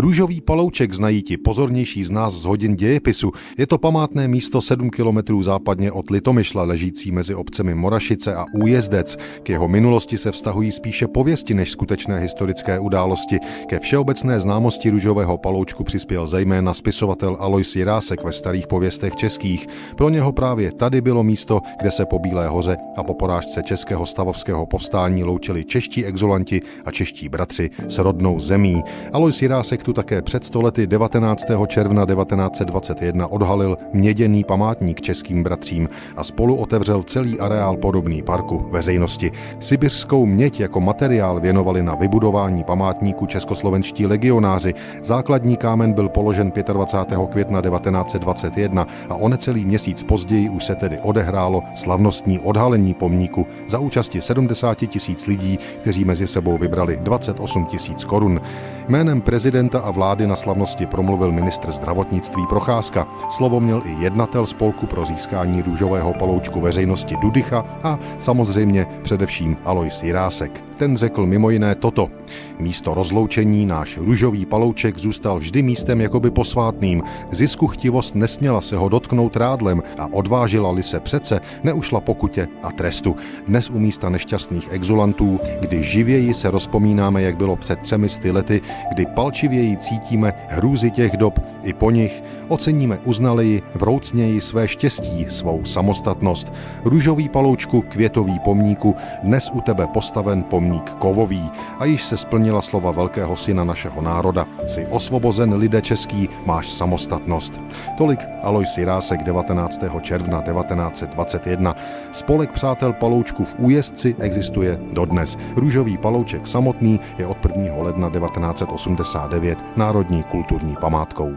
Růžový palouček znají ti pozornější z nás z hodin dějepisu. Je to památné místo 7 kilometrů západně od Litomyšla, ležící mezi obcemi Morašice a Újezdec. K jeho minulosti se vztahují spíše pověsti než skutečné historické události. Ke všeobecné známosti růžového paloučku přispěl zejména spisovatel Alois Jirásek ve starých pověstech českých. Pro něho právě tady bylo místo, kde se po Bílé hoře a po porážce českého stavovského povstání loučili čeští exulanti a čeští bratři s rodnou zemí. Alois Jirásek tu také před stolety 19. června 1921 odhalil měděný památník českým bratřím a spolu otevřel celý areál podobný parku veřejnosti. Sibiřskou měď jako materiál věnovali na vybudování památníku českoslovenští legionáři. Základní kámen byl položen 25. května 1921 a o necelý měsíc později už se tedy odehrálo slavnostní odhalení pomníku za účasti 70 tisíc lidí, kteří mezi sebou vybrali 28 tisíc korun. Jménem prezidenta a vlády na slavnosti promluvil ministr zdravotnictví Procházka. Slovo měl i jednatel spolku pro získání růžového paloučku veřejnosti Dudycha a samozřejmě především Alois Jirásek. Ten řekl mimo jiné toto. Místo rozloučení náš růžový palouček zůstal vždy místem jakoby posvátným. Zisku chtivost nesměla se ho dotknout rádlem a odvážila-li se přece, neušla pokutě a trestu. Dnes u místa nešťastných exulantů, kdy živěji se rozpomínáme, jak bylo před třemi sty lety, kdy palčivěji cítíme hrůzy těch dob i po nich, oceníme uznaleji, vroucněji své štěstí, svou samostatnost. Růžový paloučku, květový pomníku, dnes u tebe postaven pomník kovový a již se splnila slova velkého syna našeho národa. Jsi osvobozen lidé český, máš samostatnost. Tolik Alois Jirásek 19. června 1921. Spolek přátel paloučku v Újezdci existuje dodnes. Růžový palouček samotný je od 1. ledna 1989 národní kulturní památkou.